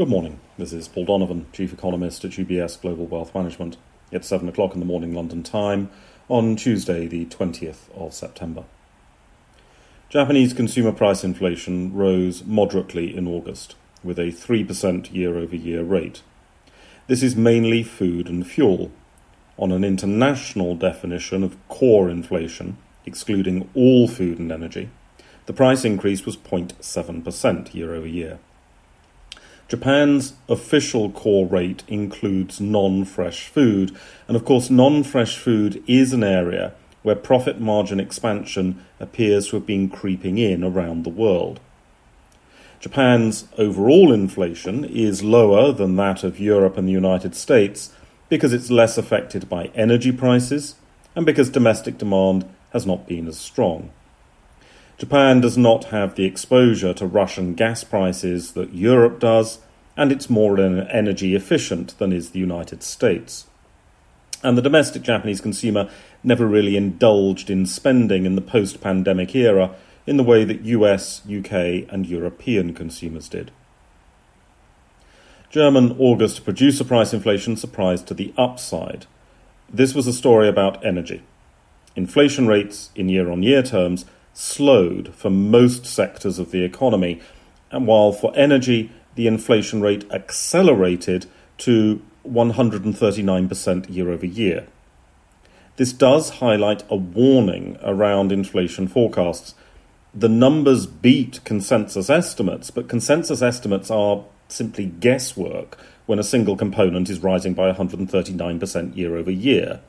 Good morning. This is Paul Donovan, Chief Economist at UBS Global Wealth Management. It's 7 o'clock in the morning London time on Tuesday, the 20th of September. Japanese consumer price inflation rose moderately in August, with a 3% year over year rate. This is mainly food and fuel. On an international definition of core inflation, excluding all food and energy, the price increase was 0.7% year over year. Japan's official core rate includes non fresh food, and of course, non fresh food is an area where profit margin expansion appears to have been creeping in around the world. Japan's overall inflation is lower than that of Europe and the United States because it's less affected by energy prices and because domestic demand has not been as strong. Japan does not have the exposure to Russian gas prices that Europe does, and it's more energy efficient than is the United States. And the domestic Japanese consumer never really indulged in spending in the post pandemic era in the way that US, UK, and European consumers did. German August producer price inflation surprised to the upside. This was a story about energy. Inflation rates in year on year terms slowed for most sectors of the economy, and while for energy the inflation rate accelerated to 139% year over year. This does highlight a warning around inflation forecasts. The numbers beat consensus estimates, but consensus estimates are simply guesswork when a single component is rising by 139% year over year.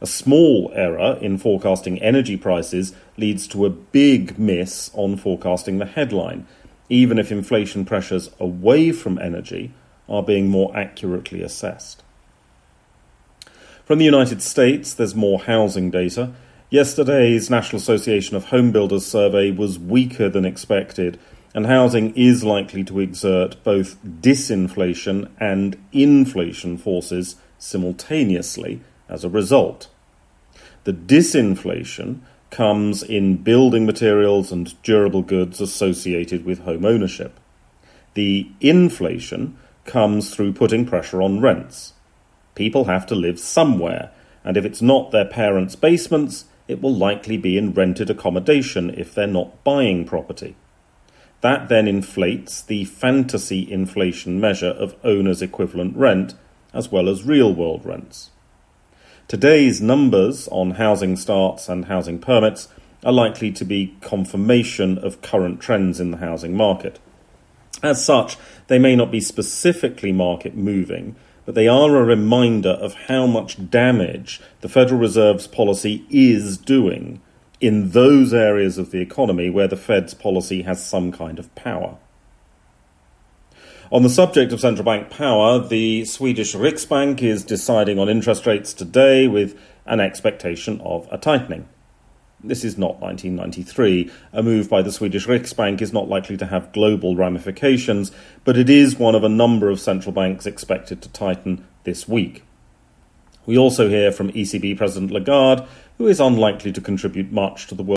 A small error in forecasting energy prices leads to a big miss on forecasting the headline, even if inflation pressures away from energy are being more accurately assessed. From the United States, there's more housing data. Yesterday's National Association of Home Builders survey was weaker than expected, and housing is likely to exert both disinflation and inflation forces simultaneously as a result. The disinflation comes in building materials and durable goods associated with home ownership. The inflation comes through putting pressure on rents. People have to live somewhere, and if it's not their parents' basements, it will likely be in rented accommodation if they're not buying property. That then inflates the fantasy inflation measure of owner's equivalent rent as well as real world rents. Today's numbers on housing starts and housing permits are likely to be confirmation of current trends in the housing market. As such, they may not be specifically market moving, but they are a reminder of how much damage the Federal Reserve's policy is doing in those areas of the economy where the Fed's policy has some kind of power. On the subject of central bank power, the Swedish Riksbank is deciding on interest rates today with an expectation of a tightening. This is not 1993. A move by the Swedish Riksbank is not likely to have global ramifications, but it is one of a number of central banks expected to tighten this week. We also hear from ECB President Lagarde, who is unlikely to contribute much to the world.